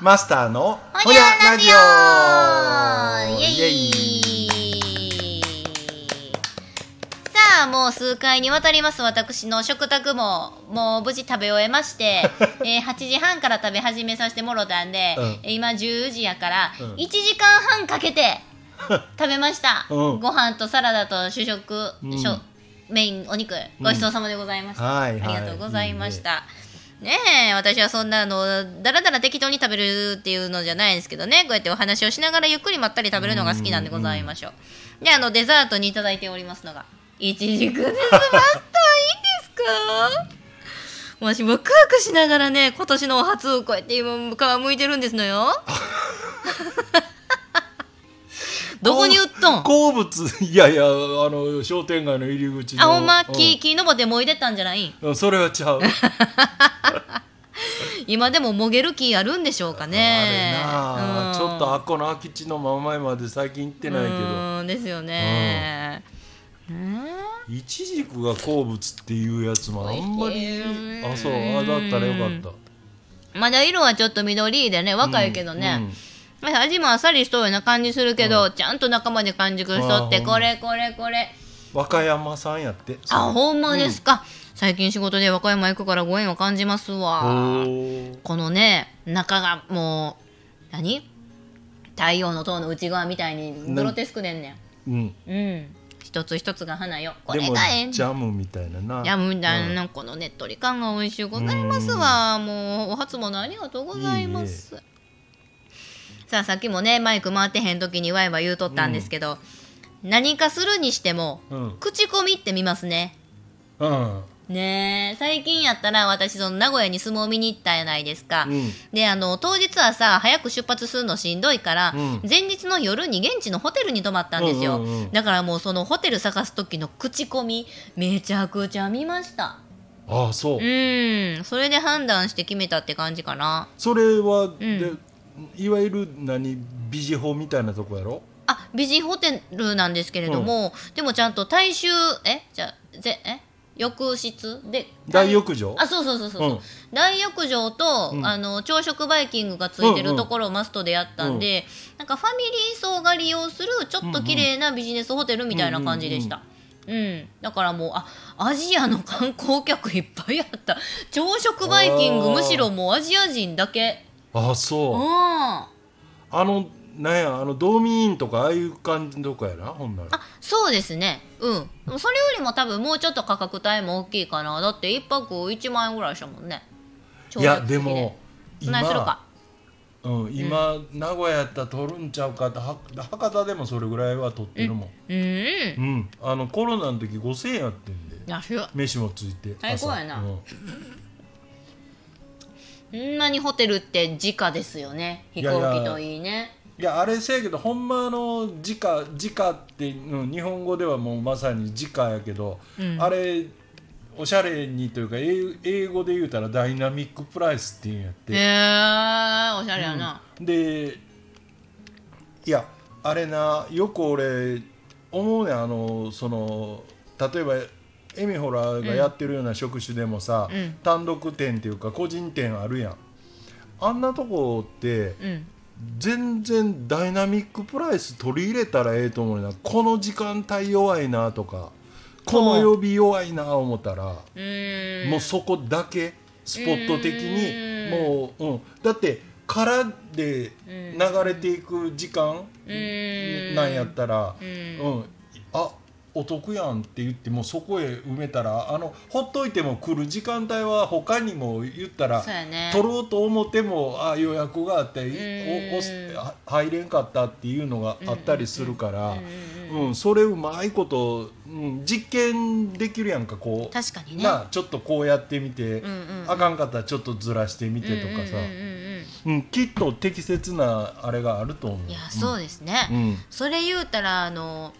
マスターのほにゃラジオ。イエイ。さあもう数回にわたります。私の食卓ももう無事食べ終えまして、えー8時半から食べ始めさせてもろたんで、うん。えー今10時やからうん。1時間半かけて 食べました、うん。ご飯とサラダと主食、うん。メインお肉ごちそうさまでございました、はいはい。ありがとうございました。ねえ私はそんなあのだらだら適当に食べるっていうのじゃないですけどね。こうやってお話をしながらゆっくりまったり食べるのが好きなんでございましょう。であのデザートにいただいておりますのがいちじくです。マスターいいんですか？わしワクワクしながらね今年のお初こうやって今皮むいてるんですのよ。どこに売っとん？好物。いやいやあの商店街の入り口の。あほんまうん木木登ってもいでったんじゃない？それはちゃう 今でももげる木あるんでしょうかね。あれなあ、うん。ちょっとあっこの空き地の真ん前まで最近行ってないけど。うん。ですよね、イチジクが好物っていうやつもあんまり。うんあそう。あだったらよかった。まだ色はちょっと緑でね若いけどね、味もあっさりしとるような感じするけど、ちゃんと中まで完熟しとってこれこれこれ和歌山さんやって。あほんまですか、最近仕事で和歌山行くからご縁を感じますおわーこのね中がもう何？太陽の塔の内側みたいにグロテスクでんねうん。んうん。一つ一つが花よ。これがええんジャムみたいなな。ジャムみたいな、このねっとり感が美味しゅうございますわ。もうお初もありがとうございます。さあさっきもねマイク回ってへん時にワイワイ言うとったんですけど、何かするにしてもうん。口コミって見ますね。うん。ねえ最近やったら私その名古屋に相撲見に行ったやないですか。うん。であの当日はさ早く出発するのしんどいから、うん。前日の夜に現地のホテルに泊まったんですよ、うんうんうん。だからもうそのホテル探す時の口コミめちゃくちゃ見ました。ああそう。うん。それで判断して決めたって感じかな。それは、ん。でいわゆる何美女法みたいなとこやろ？あ美人ホテルなんですけれども、でもちゃんと大衆え？じゃあぜえ？浴室？で大浴場？あそうそうそうそう、う。ん。大浴場と、うん。あの朝食バイキングがついてるところをマストでやったんで、なんかファミリー層が利用するちょっと綺麗なビジネスホテルみたいな感じでした。うんだからもうあアジアの観光客いっぱいあった。朝食バイキングむしろもうアジア人だけ。ああそう。うん。ああのなんやあのドーミーインとかああいう感じのとこやなほんなら。そうですね。うん。でもそれよりも多分もうちょっと価格帯も大きいかな。だって1泊1万円ぐらいしたもんね。いやで。もするか。うん、今、名古屋やったら取るんちゃうか。っては博多でもそれぐらいは取ってるもん、うん。うん。あのコロナの時5000円やってんで。飯もついて最高やな。朝うん。こんなにホテルって直ですよね。飛行機といいねいやあれせやけどほんまの直直って、うん、日本語ではもうまさに直やけど、うん。あれおしゃれにというか英英語で言うたらダイナミックプライスっていうんやって、へえおしゃれやな、でいやあれなよく俺思うねんあのその例えばエミホラがやってるような職種でもさ、うん。単独店っていうか個人店あるやん。あんなとこってうん全然ダイナミックプライス取り入れたらええと思うな。この時間帯弱いなとかこの曜日弱いな思ったら、もうそこだけスポット的にうん。もう、うん、だって空で流れていく時間うん。なんやったら、ううんお得やんって言ってもうそこへ埋めたらあのほっといても来る時間帯は他にも言ったらね。取ろうと思ってもあ予約があって入れんかったっていうのがあったりするから、うんうん、それうまいこと、うん、実験できるやんかこう。確かにね。なあちょっとこうやってみて、あかんかったらちょっとずらしてみてとかさ、うんきっと適切なあれがあると思う。いやそうですね、うん。それ言うたらあの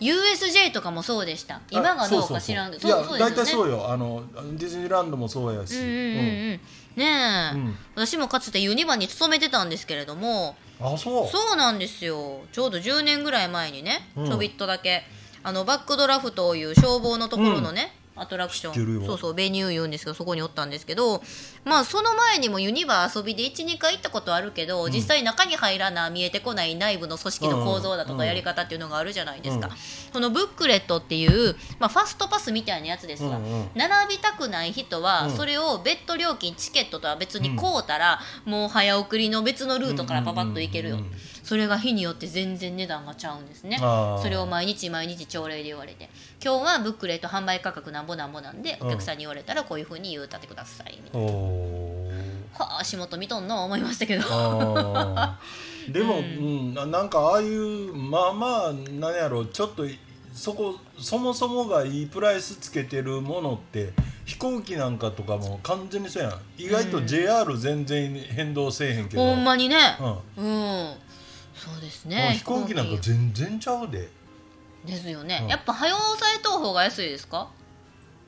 USJ とかもそうでした。今がどうか知らん。けどいや大体うそうよ。あのディズニーランドもそうやし、うんうんうんうん。ねえ、うん。私もかつてユニバに勤めてたんですけれども。うんあそう。そうなんですよ。ちょうど10年ぐらい前にね、うん。ちょびっとだけ。あのバックドラフトという消防のところのね、アトラクション。そうそうベニュー言うんですけどそこにおったんですけどまあその前にもユニバー遊びで12回行ったことあるけど、実際中に入らな見えてこない内部の組織の構造だとうんうんかやり方っていうのがあるじゃないですか、うん。そのブックレットっていう、まあ、ファストパスみたいなやつですわ、うんうん。並びたくない人は、うん。それを別途料金チケットとは別に買うたら、もう早送りの別のルートからパパッと行けるよ、うんうんうんうんそれが日によって全然値段がちゃうんですね。それを毎日毎日朝礼で言われて。今日はブックレット販売価格なんぼなんぼなんでお客さんに言われたらこういうふうに言うたってください。みたいおなー。はあ足元見とんの思いましたけど。でも、うん。ななんかああいうまあまあなんやろちょっとそこそもそもがいいプライスつけてるものって飛行機なんかとかも完全にそうやん。意外と JR 全然変動せえへんけど、ほんまにね。うん。うんそうですね。飛行機なんか全然ちゃうで。ですよね、うん。やっぱ早押さえとう方が安いですか？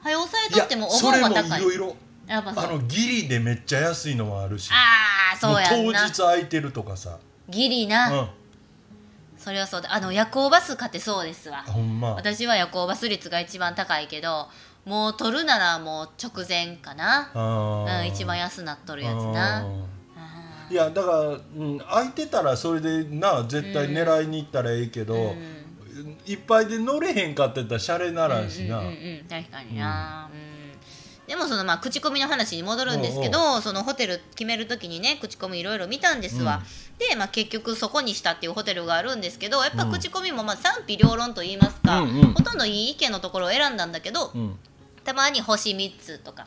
早押さえとってもおそれも盆は高い。いろいろやっぱのギリでめっちゃ安いのもあるし。あーそうや当日空いてるとかさ、ギリうな、ん、それはそうだ。あの夜行バス買ってそうですわ。ほんま。私は夜行バス率が一番高いけどもう取るならもう直前かな。うん一番安なっとるやつないやだから、うん、空いてたらそれでな絶対狙いに行ったらええけど、うん。いっぱいで乗れへんかってたらシャレならんしな、うんうんうんうん。確かにな、うん。でもそのまあ口コミの話に戻るんですけどそのホテル決める時にね口コミいろいろ見たんですわ、で、まあ、結局そこにしたっていうホテルがあるんですけどやっぱ口コミもまあ賛否両論と言いますか、うんうん。ほとんどいい意見のところを選んだんだけど、うんたまに星3つとか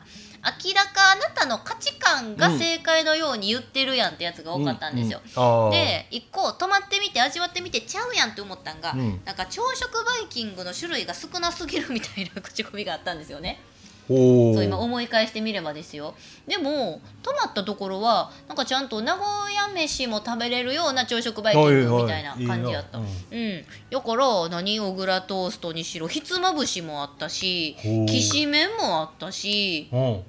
明らかあなたの価値観が正解のように言ってるやんってやつが多かったんですよ。うんうんで一個泊まってみて味わってみてちゃうやんって思ったんが、うんなんか朝食バイキングの種類が少なすぎるみたいな口コミがあったんですよね。そう今思い返してみればですよ。でも泊まったところはなんかちゃんと名古屋飯も食べれるような朝食バイキングみたいな感じやった、はいうん。だから何小倉トーストにしろひつまぶしもあったしきしめんもあったしうん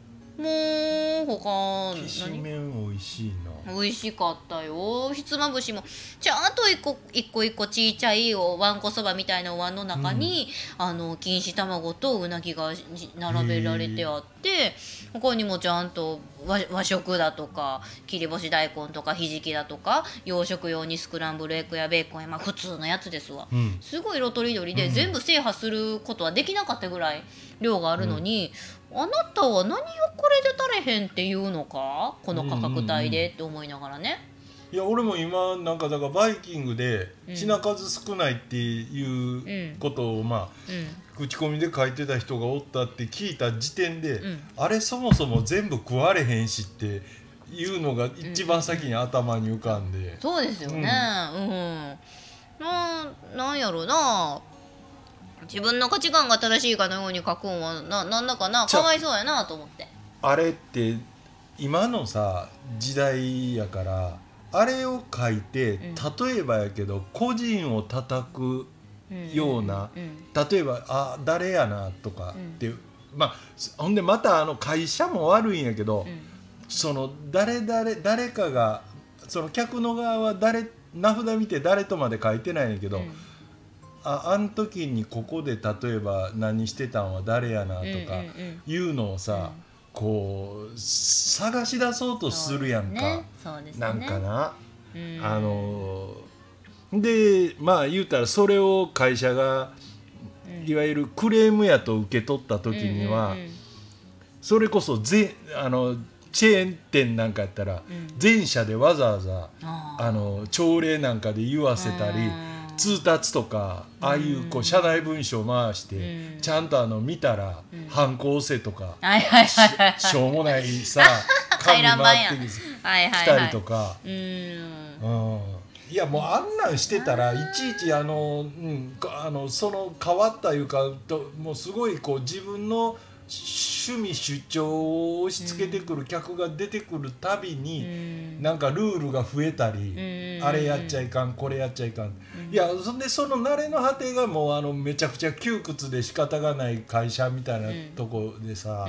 もう他きし何めん美味しいな。美味しかったよ。ひつまぶしも。ちゃんと一個一個一個ちいちゃいおわんこそばみたいなお椀の中に、あの錦糸卵とうなぎがじ並べられてあって他にもちゃんと和和食だとか切り干し大根とかひじきだとか洋食用にスクランブルエッグやベーコンや、まあ、普通のやつですわ。うん。すごい色とりどりで、全部制覇することはできなかったぐらい量があるのに、あなたは何をこれで足れへんっていうのか？この価格帯でって思いながらね。いや俺も今なんかだからバイキングで品数少ないっていうことをまあうん口コミで書いてた人がおったって聞いた時点で、んあれそもそも全部食われへんしっていうのが一番先に頭に浮かんで、そうですよね。うん。ななんやろうな。自分の価値観が正しいかのように書くんはななんだかなかわいそうやなと思って。あれって今のさ時代やからあれを書いて、例えばやけど個人を叩くような、うん例えば「あ誰やな」とかっていう、まあほんでまたあの会社も悪いんやけど、その誰誰誰かがその客の側は誰名札見て誰とまで書いてないんやけど、ああん時にここで例えば何してたんは誰やなとかうんうんうん。いうのをさ、こう探し出そうとするやんか、そうですね。なんかな。うん。あのでまあ言うたらそれを会社がいわゆるクレームやと受け取った時には、うんうんうん。それこそぜあのチェーン店なんかやったら、全社でわざわざああの朝礼なんかで言わせたりうん通達とかああいうこう社内文書を回して、うんちゃんとあの見たら、反抗せとか、はいはいはいはい。しょうもないさ 回紙覧板や回ってきはいはいはい。たりとか。うん。うんいやもうあんなんしてたらいちいちあの、うん、かあのその変わったいうかともうすごいこう自分の趣味主張を押し付けてくる客が出てくるたびに、なんかルールが増えたり、うん。あれやっちゃいかんこれやっちゃいかん、いやそんでその慣れの果てがもうあのめちゃくちゃ窮屈で仕方がない会社みたいなとこでさ、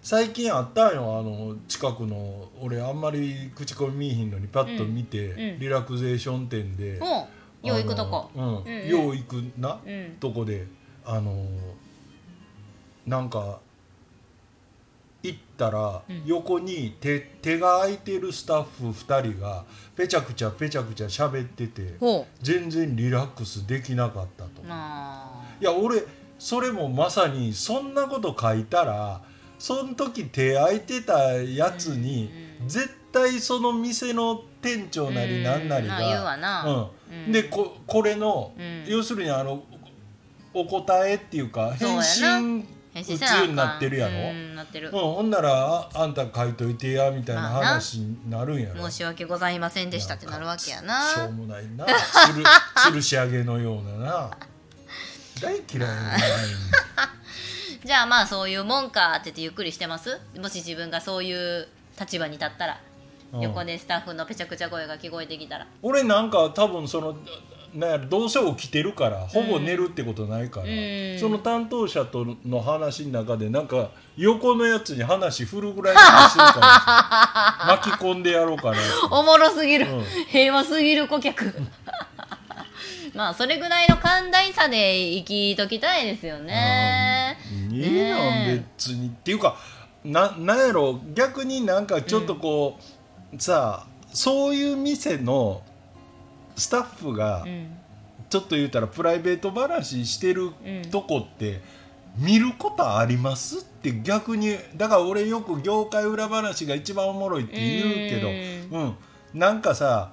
最近あったんよあの近くの俺あんまり口コミ見いひんのにパッと見て、うん。リラクゼーション店で、よう行くとこ。うん。よう行くな、うん。とこであのなんか行ったらうん。横に手手が空いてるスタッフ2人がぺちゃくちゃぺちゃくちゃ喋っててほ全然リラックスできなかったと。いや俺それもまさにそんなこと書いたらその時手空いてたやつにうん絶対その店の店長なりなんなりがでここれのうん。要するにあのお答えっていうか返信返打つ信せなあかん。ようになってるやろ？うんなってる。うん、ほんならああんた書いといてやみたいな話になるんやろ？申し訳ございませんでしたってなるわけやしょうなもないな。つる 吊るし上げのようなな。大嫌いなの じゃあまあそういうもんかって言ってゆっくりしてます？もし自分がそういう立場に立ったら。うん。横でスタッフのぺちゃくちゃ声が聞こえてきたら。俺なんか多分そのなんやろどうせ起きてるからほぼ寝るってことないから、うん。その担当者との話の中でなんか横のやつに話振るぐらいの話するから巻き込んでやろうかなおもろすぎる、うん。平和すぎる顧客。まあそれぐらいの寛大さで生きときたいですよね、いいやんね別に。っていうかななんやろ逆になんかちょっとこう、さあそういう店のスタッフがうん。ちょっと言うたらプライベート話してるうんとこって見ることありますって逆に。だから俺よく業界裏話が一番おもろいって言うけど、うん、なんかさ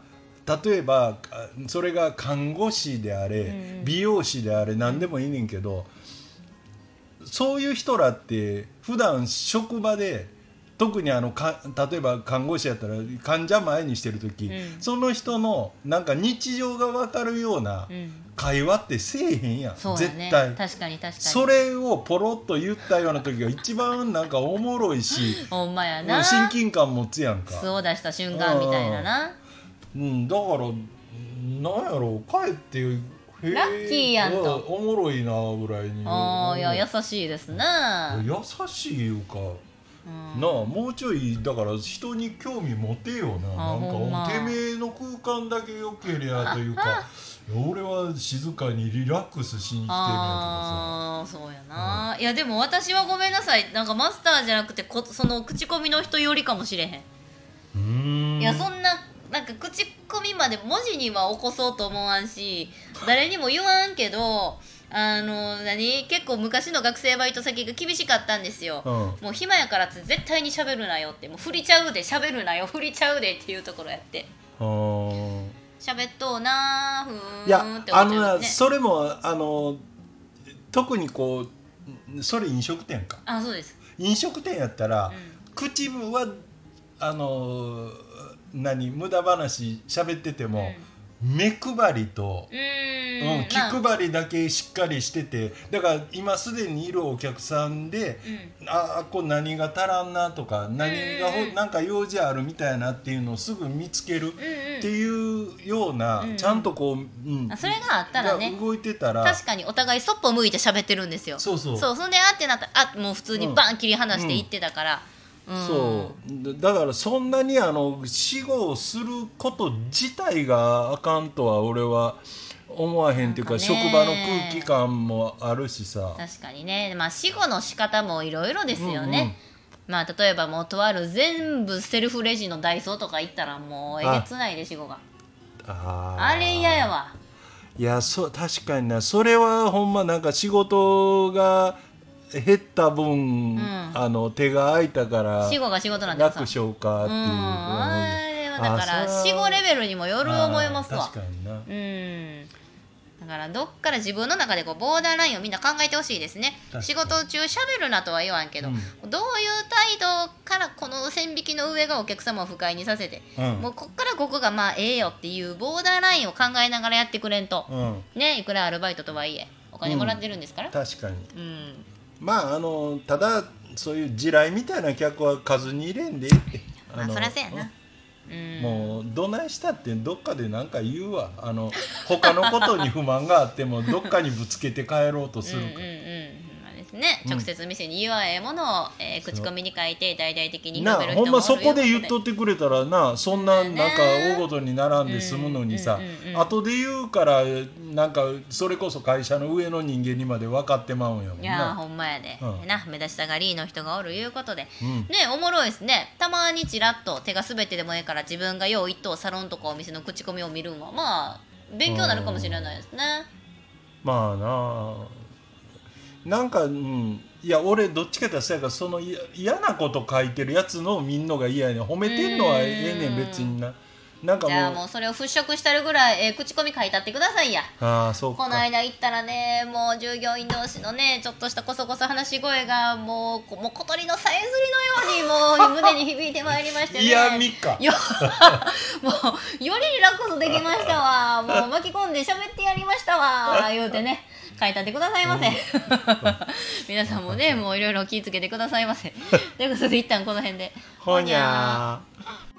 例えばあそれが看護師であれ、うん美容師であれ何でもいいねんけどそういう人らって普段職場で特にあのか例えば看護師やったら患者前にしてる時、うん。その人のなんか日常が分かるようなうん。会話ってせえへんやん、そうやね。絶対。確かに確かに。それをポロッと言ったような時が一番なんかおもろいし ほんまやな。親近感持つやんか。素を出した瞬間みたいなな。うん、だからなんやろう帰ってラッキーやんと。おもろいなぐらいにああいやや優しいですな。優しいいうか、うんなあもうちょいだから人に興味持てよな。あなんかてめえの空間だけよけりゃというか 俺は静かにリラックスしに来てるとかそうやな、いやでも私はごめんなさい。なんかマスターじゃなくてこその口コミの人よりかもしれへん。いやそんななんか口コミまで文字には起こそうと思わんし誰にも言わんけどあの何？結構昔の学生バイト先が厳しかったんですよ、うん。もう暇やからって絶対に喋るなよって。もう振りちゃうで喋るなよ振りちゃうでっていうところやって。あー。喋っとうなーふーんいやって思あのそれもあの特にこうそれ飲食店か。あそうです。飲食店やったら、うん。口はあの何？無駄話喋ってても、目配りと、ううん気配りだけしっかりしててだから今すでにいるお客さんで、ああこう何が足らんなとか何がほ、うんうん。なんか用事あるみたいなっていうのをすぐ見つけるっうんうん。ていうような、うんうん。ちゃんとこう、うん。あそれがあったらね。が動いてたら。確かにお互いそっぽ向いて喋ってるんですよ。そうそう。そうそんであってなったらあもう普通にバン切り離していってたから、うんそう。だだからそんなにあの死後をすること自体があかんとは俺は思わへんっていうか職場の空気感もあるしさ。確かにね、まあ、死後の仕方もいろいろですよね、まあ例えばもうとある全部セルフレジのダイソーとか行ったらもうえげつないで死後が。あー。あれ嫌やわ。いやそう確かにな。それはほんまなんか仕事が減った分、ん。あの手が空いたから死後が仕事なん楽勝かっていう、うん。あれはだから死後レベルにもよる思いますわ。確かにな。うん。だからどっから自分の中でこうボーダーラインをみんな考えてほしいですね。仕事中喋るなとは言わんけど、うん。どういう態度からこの線引きの上がお客様を不快にさせて、うん。もうこっからここがまあええよっていうボーダーラインを考えながらやってくれんと、うん。ねいくらアルバイトとはいえお金もらってるんですから。確かに。うん、まああのただそういう地雷みたいな客は数に入れんでええって。まあのそやな。うん。もうどないしたってどっかで何か言うわ。あの他のことに不満があってもどっかにぶつけて帰ろうとするかうんうんうん。ほんまですね、直接店に言わええものを、えー口コミに書いて大々的にな。ほんまそこで言っとってくれたらなそんななんか大ごとに並んで済むのにさうんうんうん後で言うからなんかそれこそ会社の上の人間にまで分かってまうんやもんいやほんまやで、うん。な目立ちたがりの人がおるいうことで、うん。ねおもろいですね。たまにちらっと手が滑ってでもええから自分がよう一等サロンとかお店の口コミを見るんはまあ勉強になるかもしれないですね。まあななんかうんいや俺どっちかってそうやからそのい嫌なこと書いてるやつの見んのが嫌やねん褒めてんのはええねん別にな。なんかじゃあもうそれを払拭したるぐらい、えー口コミ書いたってくださいや。ああそうか。この間行ったらねもう従業員同士のねちょっとしたこそこそ話し声がもうこもう小鳥のさえずりのようにもう胸に響いてまいりましてね。嫌味か。よ もうよりリラックスできましたわ。もう巻き込んで喋ってやりましたわ言うてね書いたってくださいませ、皆さんもねもういろいろ気ぃつけてくださいませ。ということで一旦この辺で。ほにゃー